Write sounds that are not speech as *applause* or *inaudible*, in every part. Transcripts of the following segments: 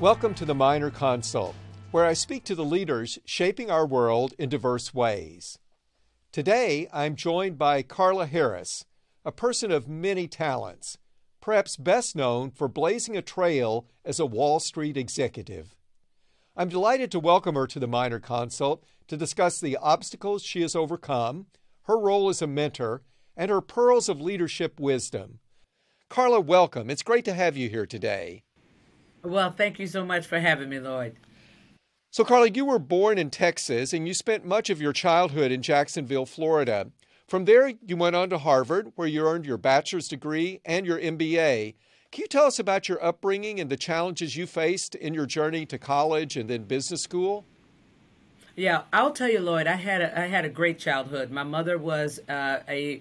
Welcome to the Minor Consult, where I speak to the leaders shaping our world in diverse ways. Today, I'm joined by Carla Harris, a person of many talents, perhaps best known for blazing a trail as a Wall Street executive. I'm delighted to welcome her to the Minor Consult to discuss the obstacles she has overcome, her role as a mentor, and her pearls of leadership wisdom. Carla, welcome. It's great to have you here today. Well, thank you so much for having me, Lloyd. So, Carla, you were born in Texas and you spent much of your childhood in Jacksonville, Florida. From there, you went on to Harvard, where you earned your bachelor's degree and your MBA. Can you tell us about your upbringing and the challenges you faced in your journey to college and then business school? Yeah, I'll tell you, Lloyd. I had a, I had a great childhood. My mother was uh, a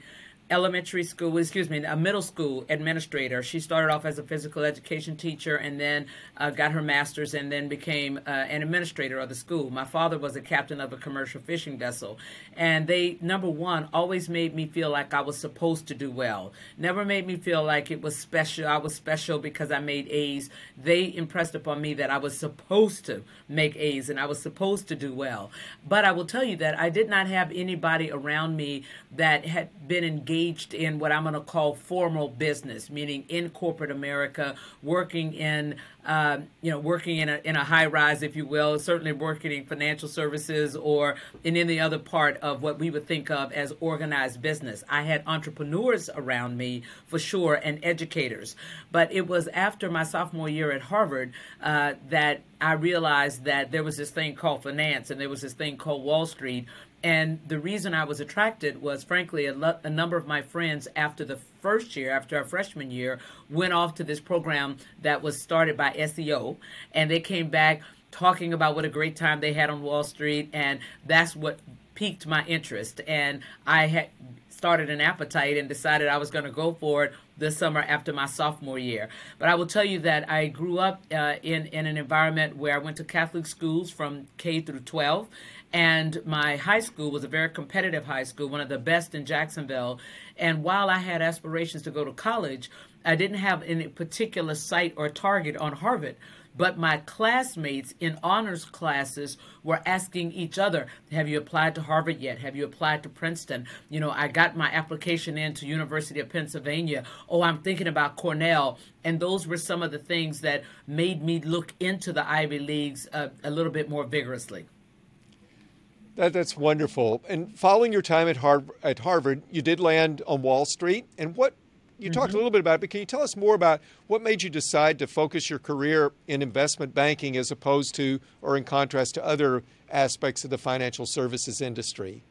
elementary school, excuse me, a middle school administrator. She started off as a physical education teacher and then uh, got her master's and then became uh, an administrator of the school. My father was a captain of a commercial fishing vessel. And they, number one, always made me feel like I was supposed to do well. Never made me feel like it was special. I was special because I made A's. They impressed upon me that I was supposed to make A's and I was supposed to do well. But I will tell you that I did not have anybody around me that had been engaged engaged in what I'm going to call formal business, meaning in corporate America, working in uh, you know working in a in a high rise, if you will, certainly working in financial services or in any other part of what we would think of as organized business. I had entrepreneurs around me for sure and educators, but it was after my sophomore year at Harvard uh, that I realized that there was this thing called finance and there was this thing called Wall Street and the reason I was attracted was, frankly, a, lo- a, number of my friends after the first year, after our freshman year, went off to this program that was started by SEO. And they came back talking about what a great time they had on Wall Street. And that's what piqued my interest. And I had started an appetite and decided I was going to go for it this summer after my sophomore year. But I will tell you that I grew up uh, in, in an environment where I went to Catholic schools from K through 12 and my high school was a very competitive high school, one of the best in Jacksonville. And while I had aspirations to go to college, I didn't have any particular sight or target on Harvard. But my classmates in honors classes were asking each other, Have you applied to Harvard yet? Have you applied to Princeton? You know, I got my application into University of Pennsylvania. Oh, I'm thinking about Cornell. And those were some of the things that made me look into the Ivy Leagues uh, a little bit more vigorously. That, that's wonderful. And following your time at, Har- at Harvard, you did land on Wall Street. And what you mm-hmm. talked a little bit about it, but can you tell us more about what made you decide to focus your career in investment banking as opposed to, or in contrast to other aspects of the financial services industry?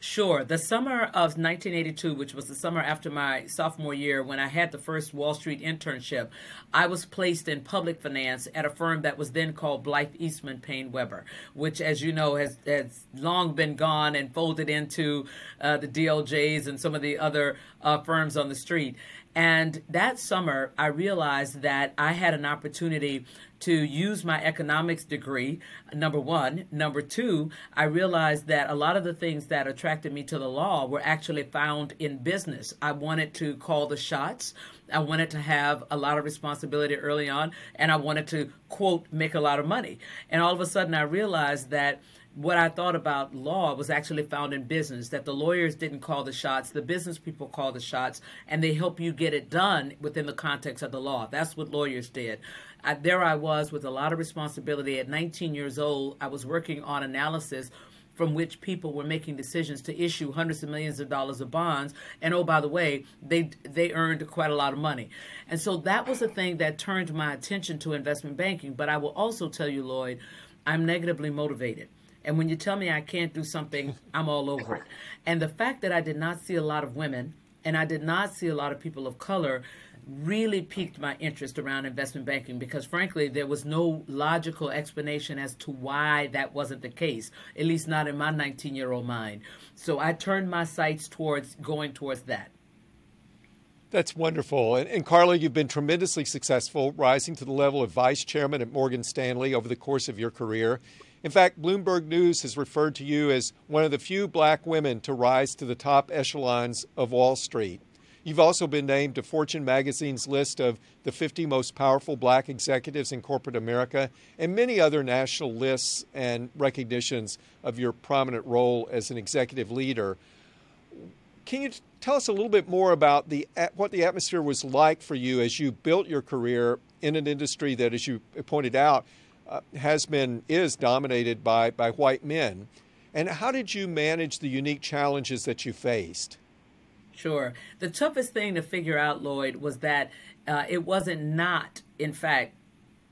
Sure. The summer of 1982, which was the summer after my sophomore year when I had the first Wall Street internship, I was placed in public finance at a firm that was then called Blyth Eastman Paine Webber, which, as you know, has, has long been gone and folded into uh, the DLJs and some of the other uh, firms on the street. And that summer, I realized that I had an opportunity to use my economics degree, number one. Number two, I realized that a lot of the things that attracted me to the law were actually found in business. I wanted to call the shots. I wanted to have a lot of responsibility early on, and I wanted to, quote, make a lot of money. And all of a sudden, I realized that what I thought about law was actually found in business that the lawyers didn't call the shots, the business people call the shots, and they help you get it done within the context of the law. That's what lawyers did. I, there I was with a lot of responsibility. At 19 years old, I was working on analysis from which people were making decisions to issue hundreds of millions of dollars of bonds and oh by the way they they earned quite a lot of money and so that was the thing that turned my attention to investment banking but i will also tell you lloyd i'm negatively motivated and when you tell me I can't do something, I'm all over it. And the fact that I did not see a lot of women and I did not see a lot of people of color really piqued my interest around investment banking because frankly there was no logical explanation as to why that wasn't the case at least not in my 19 year old mind so i turned my sights towards going towards that that's wonderful. And, and, Carla, you've been tremendously successful, rising to the level of vice chairman at Morgan Stanley over the course of your career. In fact, Bloomberg News has referred to you as one of the few black women to rise to the top echelons of Wall Street. You've also been named to Fortune magazine's list of the 50 most powerful black executives in corporate America and many other national lists and recognitions of your prominent role as an executive leader. Can you tell us a little bit more about the what the atmosphere was like for you as you built your career in an industry that, as you pointed out, uh, has been is dominated by by white men, and how did you manage the unique challenges that you faced? Sure. The toughest thing to figure out, Lloyd, was that uh, it wasn't not, in fact,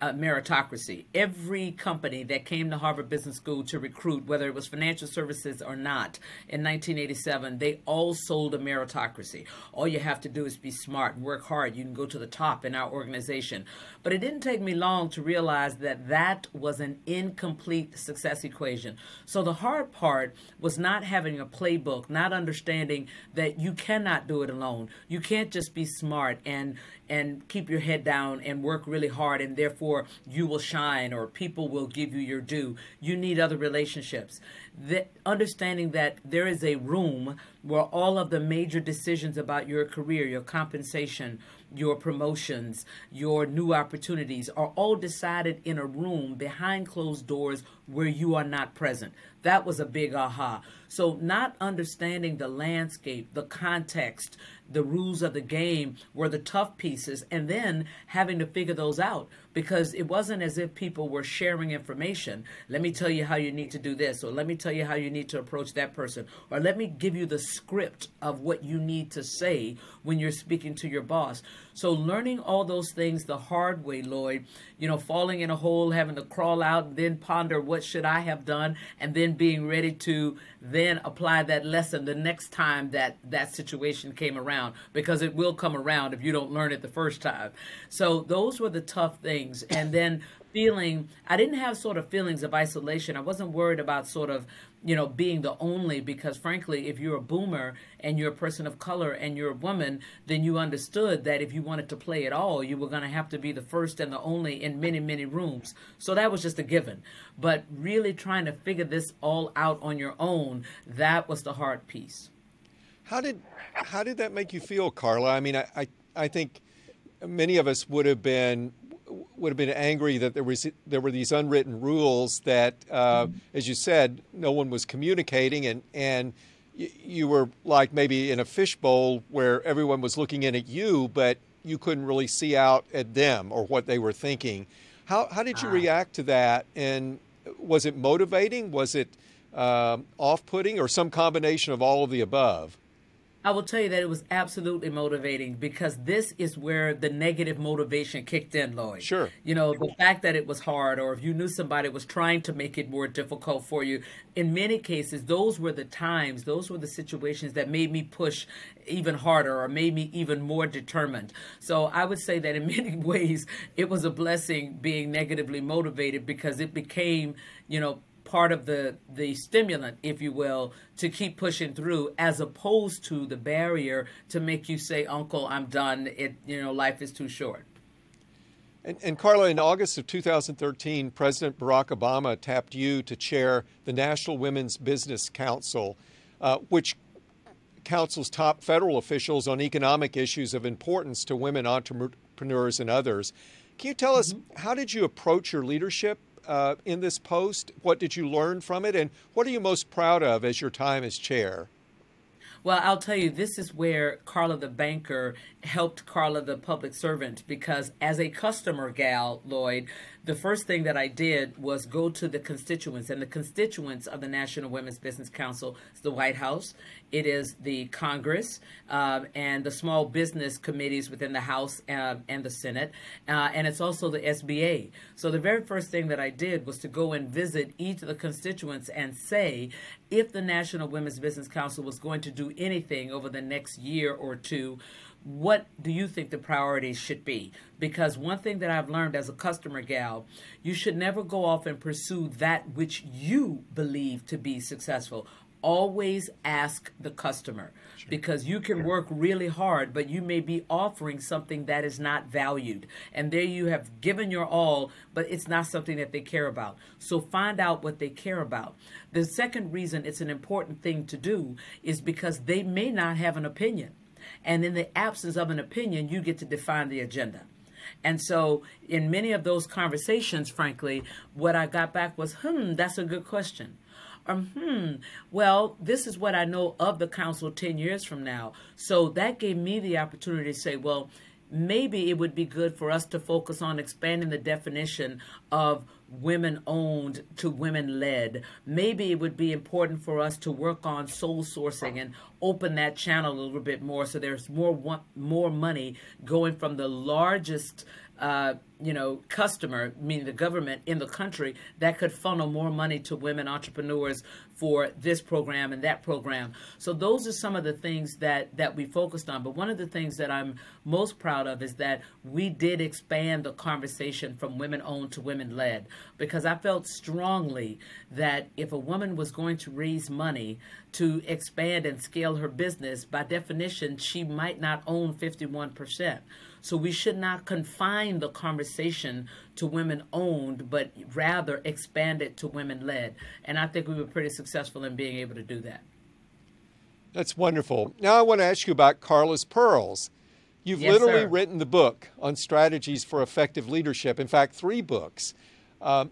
uh, meritocracy. Every company that came to Harvard Business School to recruit, whether it was financial services or not, in 1987, they all sold a meritocracy. All you have to do is be smart, work hard. You can go to the top in our organization. But it didn't take me long to realize that that was an incomplete success equation. So the hard part was not having a playbook, not understanding that you cannot do it alone. You can't just be smart and and keep your head down and work really hard and therefore you will shine or people will give you your due. You need other relationships. The, understanding that there is a room where all of the major decisions about your career, your compensation, your promotions, your new opportunities are all decided in a room behind closed doors where you are not present. That was a big aha. So, not understanding the landscape, the context, the rules of the game were the tough pieces, and then having to figure those out because it wasn't as if people were sharing information. Let me tell you how you need to do this, or let me tell you how you need to approach that person, or let me give you the script of what you need to say when you're speaking to your boss. So, learning all those things the hard way, Lloyd, you know, falling in a hole, having to crawl out, then ponder what should I have done, and then being ready to then apply that lesson the next time that that situation came around because it will come around if you don't learn it the first time. So those were the tough things. And then feeling I didn't have sort of feelings of isolation. I wasn't worried about sort of you know, being the only, because frankly, if you're a boomer and you're a person of color and you're a woman, then you understood that if you wanted to play at all, you were going to have to be the first and the only in many, many rooms. So that was just a given. But really trying to figure this all out on your own, that was the hard piece. How did how did that make you feel, Carla? I mean, I I, I think many of us would have been would have been angry that there was there were these unwritten rules that, uh, mm-hmm. as you said, no one was communicating, and and you were like maybe in a fishbowl where everyone was looking in at you, but you couldn't really see out at them or what they were thinking. How how did you ah. react to that? And was it motivating? Was it um, off-putting, or some combination of all of the above? I will tell you that it was absolutely motivating because this is where the negative motivation kicked in, Lloyd. Sure. You know, the fact that it was hard, or if you knew somebody was trying to make it more difficult for you, in many cases, those were the times, those were the situations that made me push even harder or made me even more determined. So I would say that in *laughs* many ways, it was a blessing being negatively motivated because it became, you know, part of the the stimulant, if you will, to keep pushing through, as opposed to the barrier to make you say, "Uncle, I'm done. It you know, life is too short." And, and, Carla, in August of 2013, President Barack Obama tapped you to chair the National Women's Business Council, uh, which counsels top federal officials on economic issues of importance to women entrepreneurs and others. Can you tell us mm-hmm. how did you approach your leadership uh, in this post? What did you learn from it? And what are you most proud of as your time as chair? Well, I'll tell you, this is where Carla the banker helped Carla the public servant because as a customer gal, Lloyd, the first thing that I did was go to the constituents, and the constituents of the National Women's Business Council is the White House, it is the Congress, um, and the small business committees within the House uh, and the Senate, uh, and it's also the SBA. So the very first thing that I did was to go and visit each of the constituents and say, if the National Women's Business Council was going to do anything over the next year or two, what do you think the priorities should be? Because one thing that I've learned as a customer gal, you should never go off and pursue that which you believe to be successful. Always ask the customer sure. because you can work really hard, but you may be offering something that is not valued. And there you have given your all, but it's not something that they care about. So find out what they care about. The second reason it's an important thing to do is because they may not have an opinion And in the absence of an opinion, you get to define the agenda. And so, in many of those conversations, frankly, what I got back was, hmm, that's a good question. Um, hmm, well, this is what I know of the council 10 years from now. So that gave me the opportunity to say, well, maybe it would be good for us to focus on expanding the definition of women owned to women led. Maybe it would be important for us to work on sole sourcing and open that channel a little bit more so there's more more money going from the largest uh, you know, customer, meaning the government in the country, that could funnel more money to women entrepreneurs for this program and that program. So those are some of the things that that we focused on. But one of the things that I'm most proud of is that we did expand the conversation from women owned to women led because I felt strongly that if a woman was going to raise money to expand and scale her business, by definition, she might not own 51%. So we should not confine the conversation to women owned, but rather expand it to women led. And I think we were pretty successful in being able to do that. That's wonderful. Now I want to ask you about Carla's Pearls. You've yes, literally sir. written the book on strategies for effective leadership. In fact, three books. Um,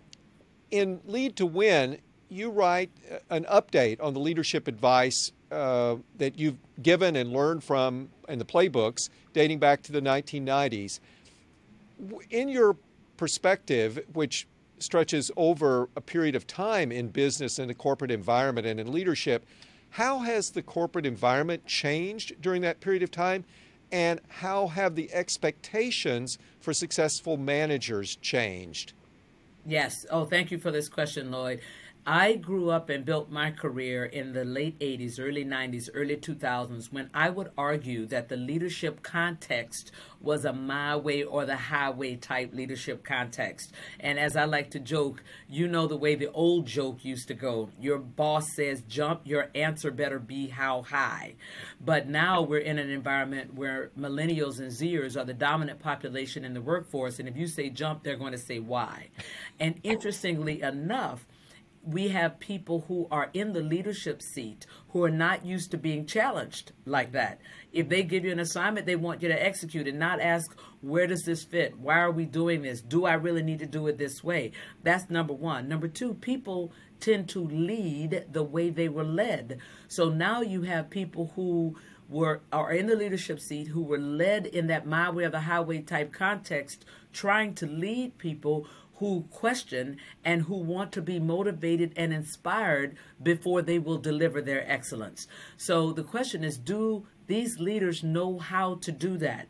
in Lead to Win, you write an update on the leadership advice uh, that you've given and learned from in the playbooks dating back to the 1990s. In your perspective, which stretches over a period of time in business and the corporate environment and in leadership, how has the corporate environment changed during that period of time? And how have the expectations for successful managers changed? Yes. Oh, thank you for this question, Lloyd. I grew up and built my career in the late 80s, early 90s, early 2000s when I would argue that the leadership context was a my way or the highway type leadership context. And as I like to joke, you know the way the old joke used to go. Your boss says jump, your answer better be how high. But now we're in an environment where millennials and Zers are the dominant population in the workforce. And if you say jump, they're going to say why. And interestingly enough, we have people who are in the leadership seat who are not used to being challenged like that. If they give you an assignment, they want you to execute and not ask, where does this fit? Why are we doing this? Do I really need to do it this way? That's number one. Number two, people tend to lead the way they were led. So now you have people who were are in the leadership seat who were led in that my way of the highway type context, trying to lead people who question and who want to be motivated and inspired before they will deliver their excellence. So the question is do these leaders know how to do that?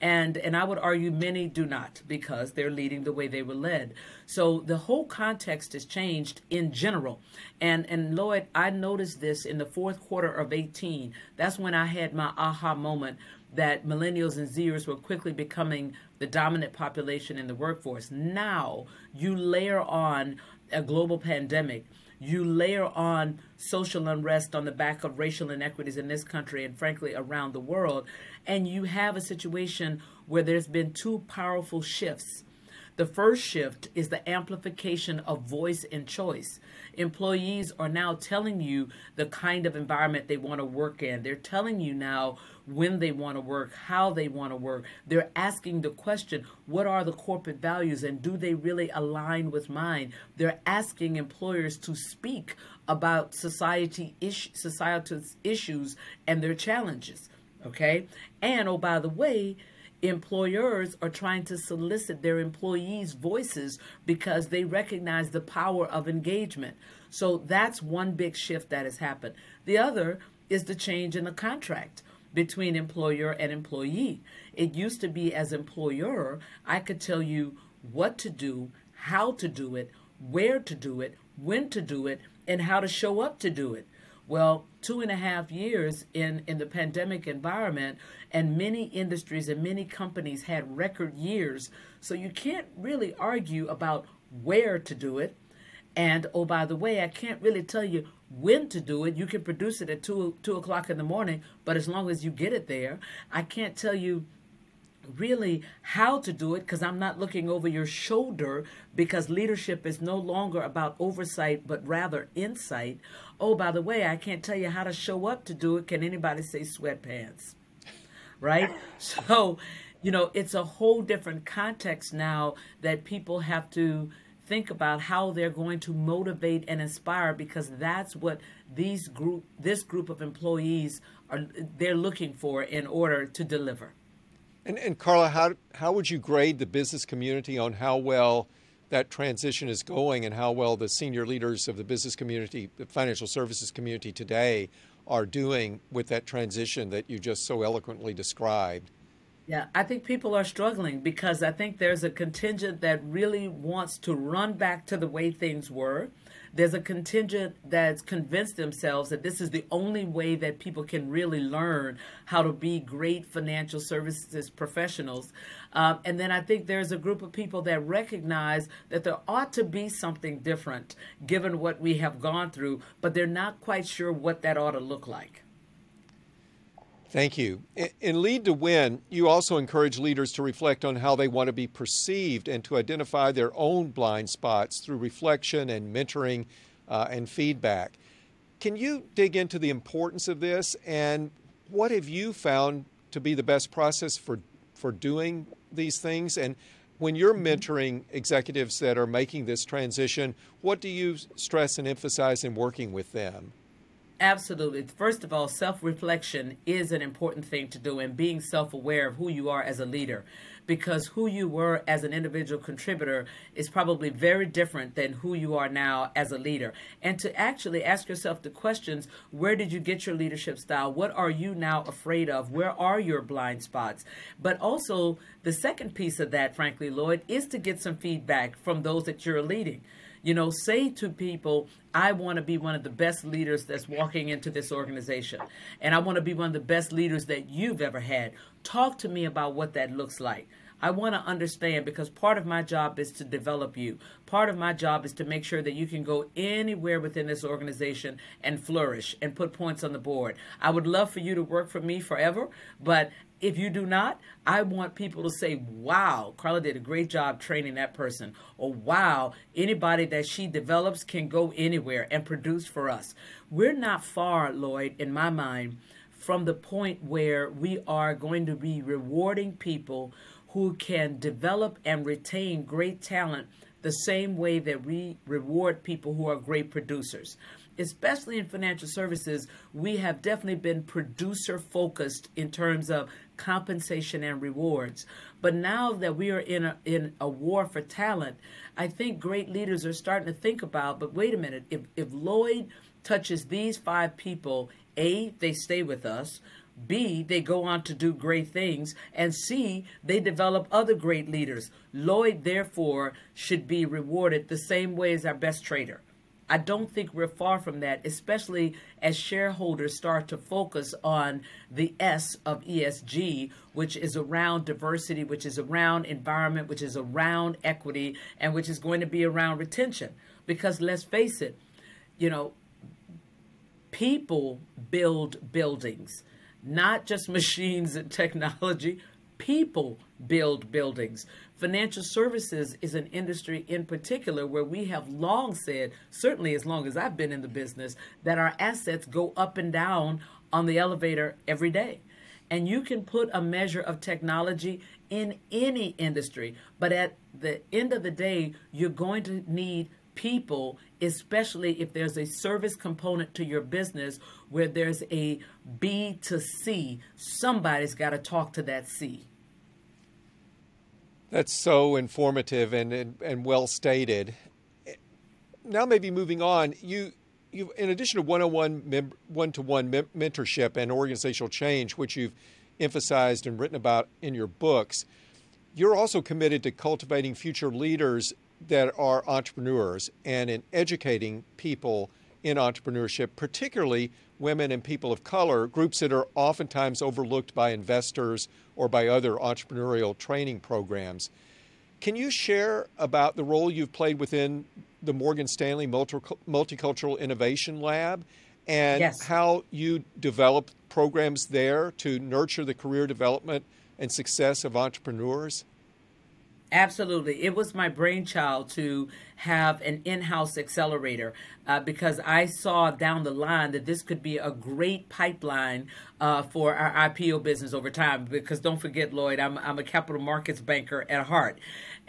And and I would argue many do not because they're leading the way they were led. So the whole context has changed in general. And and Lloyd, I noticed this in the fourth quarter of 18. That's when I had my aha moment that millennials and Zers were quickly becoming the dominant population in the workforce. Now you layer on a global pandemic, you layer on social unrest on the back of racial inequities in this country and frankly around the world, and you have a situation where there's been two powerful shifts the first shift is the amplification of voice and choice. Employees are now telling you the kind of environment they want to work in. They're telling you now when they want to work, how they want to work. They're asking the question, what are the corporate values and do they really align with mine? They're asking employers to speak about society is- societal issues and their challenges. Okay? And oh, by the way, employers are trying to solicit their employees' voices because they recognize the power of engagement. So that's one big shift that has happened. The other is the change in the contract between employer and employee. It used to be as employer, I could tell you what to do, how to do it, where to do it, when to do it, and how to show up to do it. Well, two and a half years in, in the pandemic environment, and many industries and many companies had record years. So you can't really argue about where to do it. And oh, by the way, I can't really tell you when to do it. You can produce it at two two o'clock in the morning, but as long as you get it there, I can't tell you really how to do it because I'm not looking over your shoulder because leadership is no longer about oversight but rather insight. Oh, by the way, I can't tell you how to show up to do it. Can anybody say sweatpants? right? *laughs* So, you know, it's a whole different context now that people have to think about how they're going to motivate and inspire because that's what these group this group of employees are they're looking for in order to deliver. And, and Carla, how how would you grade the business community on how well that transition is going and how well the senior leaders of the business community, the financial services community today are doing with that transition that you just so eloquently described? Yeah, I think people are struggling because I think there's a contingent that really wants to run back to the way things were there's a contingent that's convinced themselves that this is the only way that people can really learn how to be great financial services professionals. Um, and then I think there's a group of people that recognize that there ought to be something different given what we have gone through, but they're not quite sure what that ought to look like. Thank you. In Lead to Win, you also encourage leaders to reflect on how they want to be perceived and to identify their own blind spots through reflection and mentoring uh, and feedback. Can you dig into the importance of this and what have you found to be the best process for, for doing these things? And when you're mm-hmm. mentoring executives that are making this transition, what do you stress and emphasize in working with them? Absolutely. First of all, self reflection is an important thing to do, and being self aware of who you are as a leader. Because who you were as an individual contributor is probably very different than who you are now as a leader. And to actually ask yourself the questions where did you get your leadership style? What are you now afraid of? Where are your blind spots? But also, the second piece of that, frankly, Lloyd, is to get some feedback from those that you're leading. You know, say to people, I want to be one of the best leaders that's walking into this organization. And I want to be one of the best leaders that you've ever had. Talk to me about what that looks like. I want to understand because part of my job is to develop you. Part of my job is to make sure that you can go anywhere within this organization and flourish and put points on the board. I would love for you to work for me forever, but if you do not, I want people to say, wow, Carla did a great job training that person. Or wow, anybody that she develops can go anywhere and produce for us. We're not far, Lloyd, in my mind, from the point where we are going to be rewarding people who can develop and retain great talent the same way that we reward people who are great producers especially in financial services, we have definitely been producer focused in terms of compensation and rewards. But now that we are in a, in a war for talent, I think great leaders are starting to think about, but wait a minute, if, if Lloyd touches these five people, A, they stay with us. B, they go on to do great things. And C, they develop other great leaders. Lloyd, therefore, should be rewarded the same way as our best trader. I don't think we're far from that, especially as shareholders start to focus on the S of ESG, which is around diversity, which is around environment, which is around equity, and which is going to be around retention. Because let's face it, you know, people build buildings, not just machines and technology. People build buildings. Financial services is an industry in particular where we have long said, certainly as long as I've been in the business, that our assets go up and down on the elevator every day. And you can put a measure of technology in any industry, but at the end of the day, you're going to need people, especially if there's a service component to your business where there's a B to C. Somebody's got to talk to that C. That's so informative and, and, and well stated. Now, maybe moving on, you you in addition to one-on-one one-to-one mentorship and organizational change, which you've emphasized and written about in your books, you're also committed to cultivating future leaders that are entrepreneurs and in educating people in entrepreneurship, particularly women and people of color, groups that are oftentimes overlooked by investors or by other entrepreneurial training programs. Can you share about the role you've played within the Morgan Stanley Multicultural Innovation Lab and yes. how you develop programs there to nurture the career development and success of entrepreneurs? Absolutely. It was my brainchild to have an in house accelerator uh, because I saw down the line that this could be a great pipeline uh, for our IPO business over time. Because don't forget, Lloyd, I'm, I'm a capital markets banker at heart.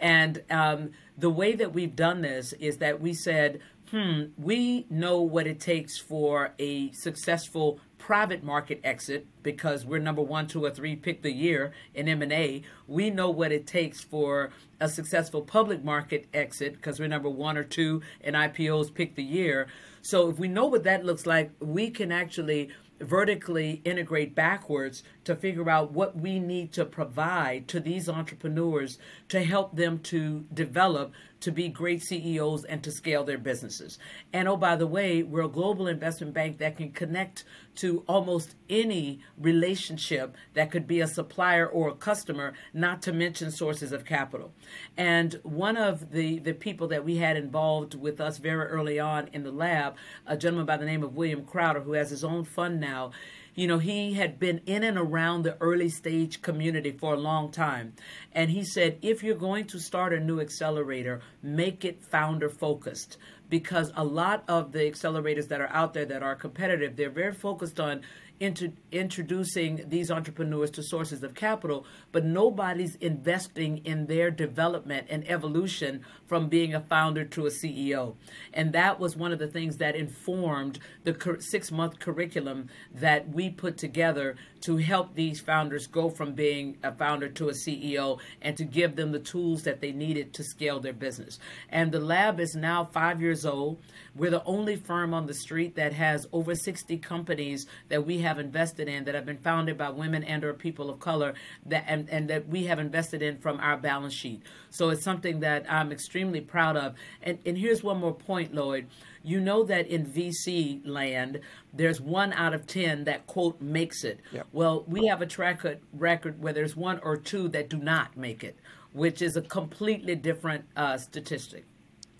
And um, the way that we've done this is that we said, hmm, we know what it takes for a successful private market exit because we're number one, two, or three pick the year in M&A. We know what it takes for a successful public market exit because we're number one or two in IPOs pick the year. So if we know what that looks like, we can actually vertically integrate backwards to figure out what we need to provide to these entrepreneurs to help them to develop to be great CEOs and to scale their businesses. And oh, by the way, we're a global investment bank that can connect to almost any relationship that could be a supplier or a customer, not to mention sources of capital. And one of the, the people that we had involved with us very early on in the lab, a gentleman by the name of William Crowder, who has his own fund now, you know, he had been in and around the early stage community for a long time. And he said, if you're going to start a new accelerator, make it founder focused because a lot of the accelerators that are out there that are competitive, they're very focused on into introducing these entrepreneurs to sources of capital, but nobody's investing in their development and evolution from being a founder to a CEO. And that was one of the things that informed the six month curriculum that we put together to help these founders go from being a founder to a CEO and to give them the tools that they needed to scale their business. And the lab is now five years old. We're the only firm on the street that has over 60 companies that we have invested in that have been founded by women and or people of color that and, and that we have invested in from our balance sheet. So it's something that I'm extremely proud of. And and here's one more point, Lloyd. You know that in VC land, there's one out of 10 that, quote, makes it. Yep. Well, we have a track record where there's one or two that do not make it, which is a completely different uh, statistic.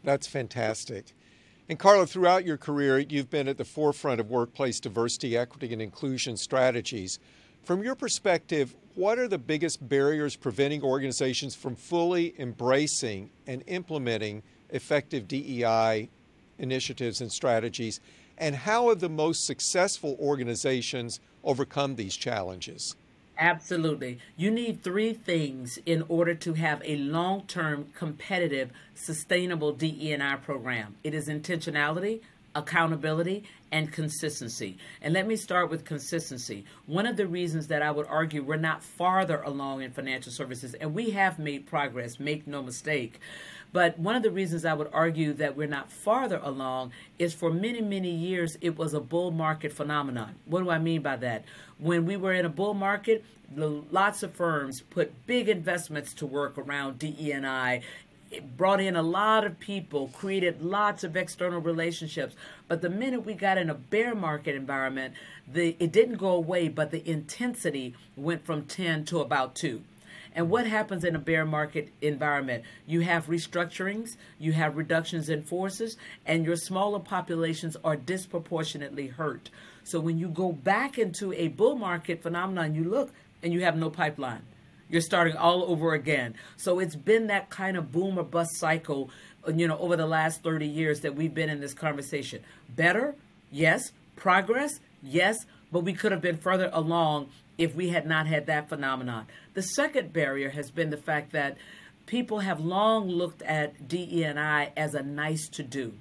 That's fantastic. And Carla, throughout your career, you've been at the forefront of workplace diversity, equity, and inclusion strategies. From your perspective, what are the biggest barriers preventing organizations from fully embracing and implementing effective DEI initiatives and strategies? And how have the most successful organizations overcome these challenges? Absolutely. You need three things in order to have a long term, competitive, sustainable DEI program it is intentionality, accountability, and consistency. And let me start with consistency. One of the reasons that I would argue we're not farther along in financial services, and we have made progress, make no mistake. But one of the reasons I would argue that we're not farther along is for many, many years it was a bull market phenomenon. What do I mean by that? When we were in a bull market, lots of firms put big investments to work around DE&I brought in a lot of people, created lots of external relationships. But the minute we got in a bear market environment, the it didn't go away, but the intensity went from 10 to about 2. And what happens in a bear market environment? You have restructurings, you have reductions in forces, and your smaller populations are disproportionately hurt. So when you go back into a bull market phenomenon, you look and you have no pipeline you're starting all over again. So it's been that kind of boom or bust cycle, uh, you know, over the last 30 years that we've been in this conversation. Better? Yes. Progress? Yes. But we could have been further along if we had not had that phenomenon. The second barrier has been the fact that people have long looked at DE&I as a nice to do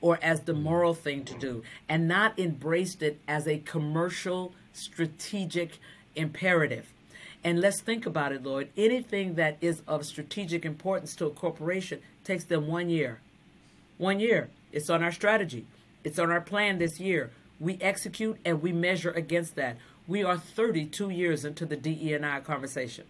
or as the mm. moral thing to do and not embraced it as a commercial strategic imperative. And let's think about it, Lloyd. Anything that is of strategic importance to a corporation takes them one year. One year. It's on our strategy. It's on our plan this year. We execute and we measure against that. We are 32 years into the DE&I conversation.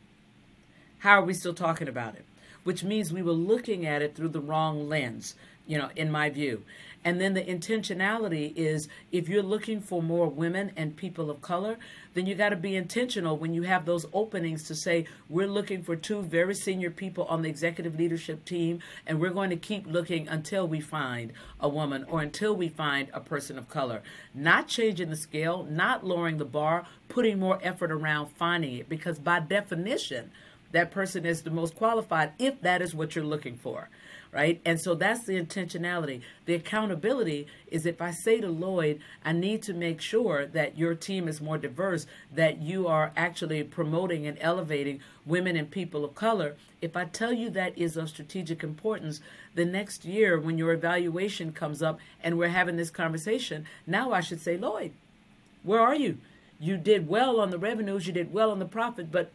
How are we still talking about it? Which means we were looking at it through the wrong lens, you know, in my view. And then the intentionality is if you're looking for more women and people of color, then you got to be intentional when you have those openings to say, we're looking for two very senior people on the executive leadership team, and we're going to keep looking until we find a woman or until we find a person of color. Not changing the scale, not lowering the bar, putting more effort around finding it, because by definition, that person is the most qualified if that is what you're looking for right? And so that's the intentionality. The accountability is if I say to Lloyd, I need to make sure that your team is more diverse, that you are actually promoting and elevating women and people of color. If I tell you that is of strategic importance, the next year when your evaluation comes up and we're having this conversation, now I should say, Lloyd, where are you? You did well on the revenues, you did well on the profit, but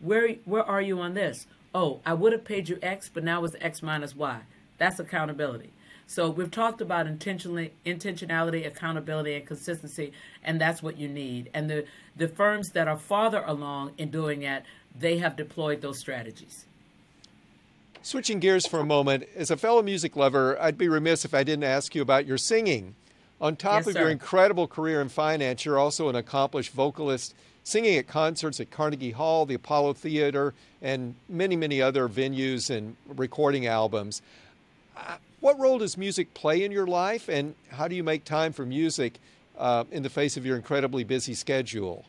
where where are you on this? Oh, I would have paid you X, but now it's X minus Y. That's accountability. So we've talked about intentionally intentionality, accountability, and consistency, and that's what you need. And the, the firms that are farther along in doing that, they have deployed those strategies. Switching gears for a moment, as a fellow music lover, I'd be remiss if I didn't ask you about your singing. On top yes, of sir. your incredible career in finance, you're also an accomplished vocalist singing at concerts at Carnegie Hall, the Apollo Theater, and many, many other venues and recording albums. Uh, what role does music play in your life, and how do you make time for music uh, in the face of your incredibly busy schedule?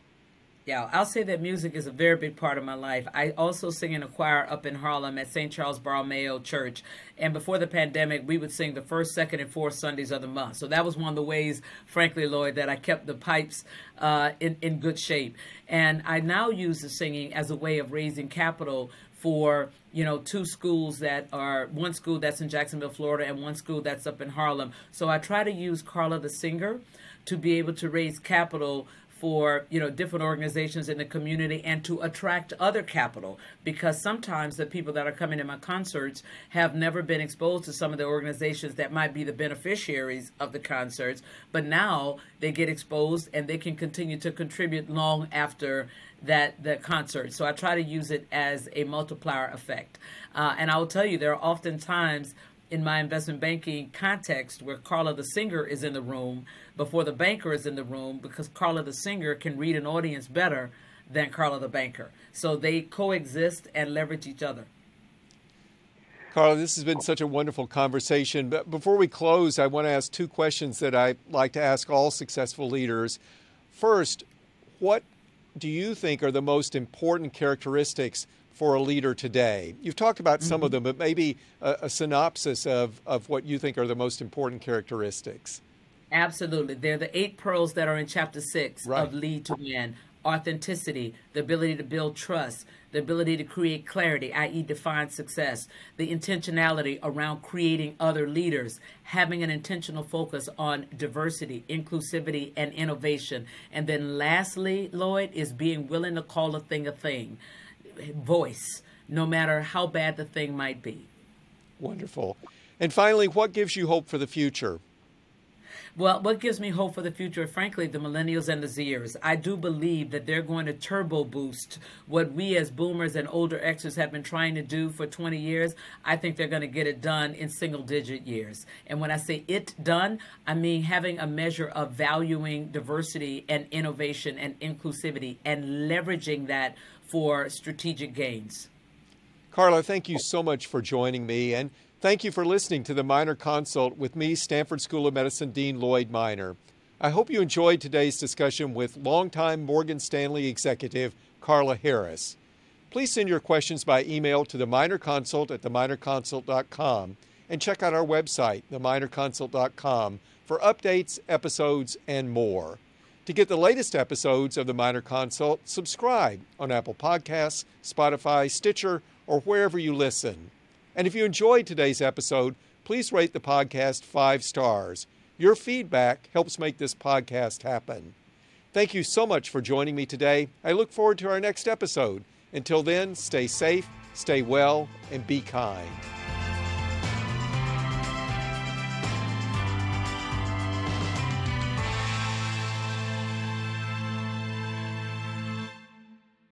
Yeah, I'll say that music is a very big part of my life. I also sing in a choir up in Harlem at St. Charles Borromeo Church. And before the pandemic, we would sing the first, second, and fourth Sundays of the month. So that was one of the ways, frankly, Lloyd, that I kept the pipes uh, in, in good shape. And I now use the singing as a way of raising capital for you know two schools that are one school that's in Jacksonville, Florida, and one school that's up in Harlem. So I try to use Carla the singer to be able to raise capital for you know different organizations in the community and to attract other capital. Because sometimes the people that are coming to my concerts have never been exposed to some of the organizations that might be the beneficiaries of the concerts but now they get exposed and they can continue to contribute long after that the concert. So i try to use it as a multiplier effect. Uh, and i will tell you there are often times in my investment banking context where Carla the singer is in the room before the banker is in the room because Carla the singer can read an audience better than Carla the banker. So they coexist and leverage each other. Carla, this has been such a wonderful conversation. But before we close, I want to ask two questions that I like to ask all successful leaders. First, what do you think are the most important characteristics for a leader today? You've talked about some mm-hmm. of them, but maybe a, a, synopsis of, of what you think are the most important characteristics. Absolutely. They're the eight pearls that are in chapter six right. of Lead to Win authenticity, the ability to build trust, the ability to create clarity, i.e., define success, the intentionality around creating other leaders, having an intentional focus on diversity, inclusivity, and innovation. And then lastly, Lloyd, is being willing to call a thing a thing voice, no matter how bad the thing might be. Wonderful. And finally, what gives you hope for the future? Well, what gives me hope for the future, frankly, the millennials and the Zers. I do believe that they're going to turbo boost what we as boomers and older Xers have been trying to do for 20 years. I think they're going to get it done in single digit years. And when I say it done, I mean having a measure of valuing diversity and innovation and inclusivity and leveraging that for strategic gains. Carla, thank you so much for joining me. And thank you for listening to the Minor Consult with me, Stanford School of Medicine Dean Lloyd Minor. I hope you enjoyed today's discussion with longtime Morgan Stanley executive Carla Harris. Please send your questions by email to the Minor Consult at theminorconsult.com and check out our website, theminorconsult.com, for updates, episodes, and more. To get the latest episodes of the Minor Consult, subscribe on Apple Podcasts, Spotify, Stitcher, or wherever you listen. And if you enjoyed today's episode, please rate the podcast five stars. Your feedback helps make this podcast happen. Thank you so much for joining me today. I look forward to our next episode. Until then, stay safe, stay well, and be kind.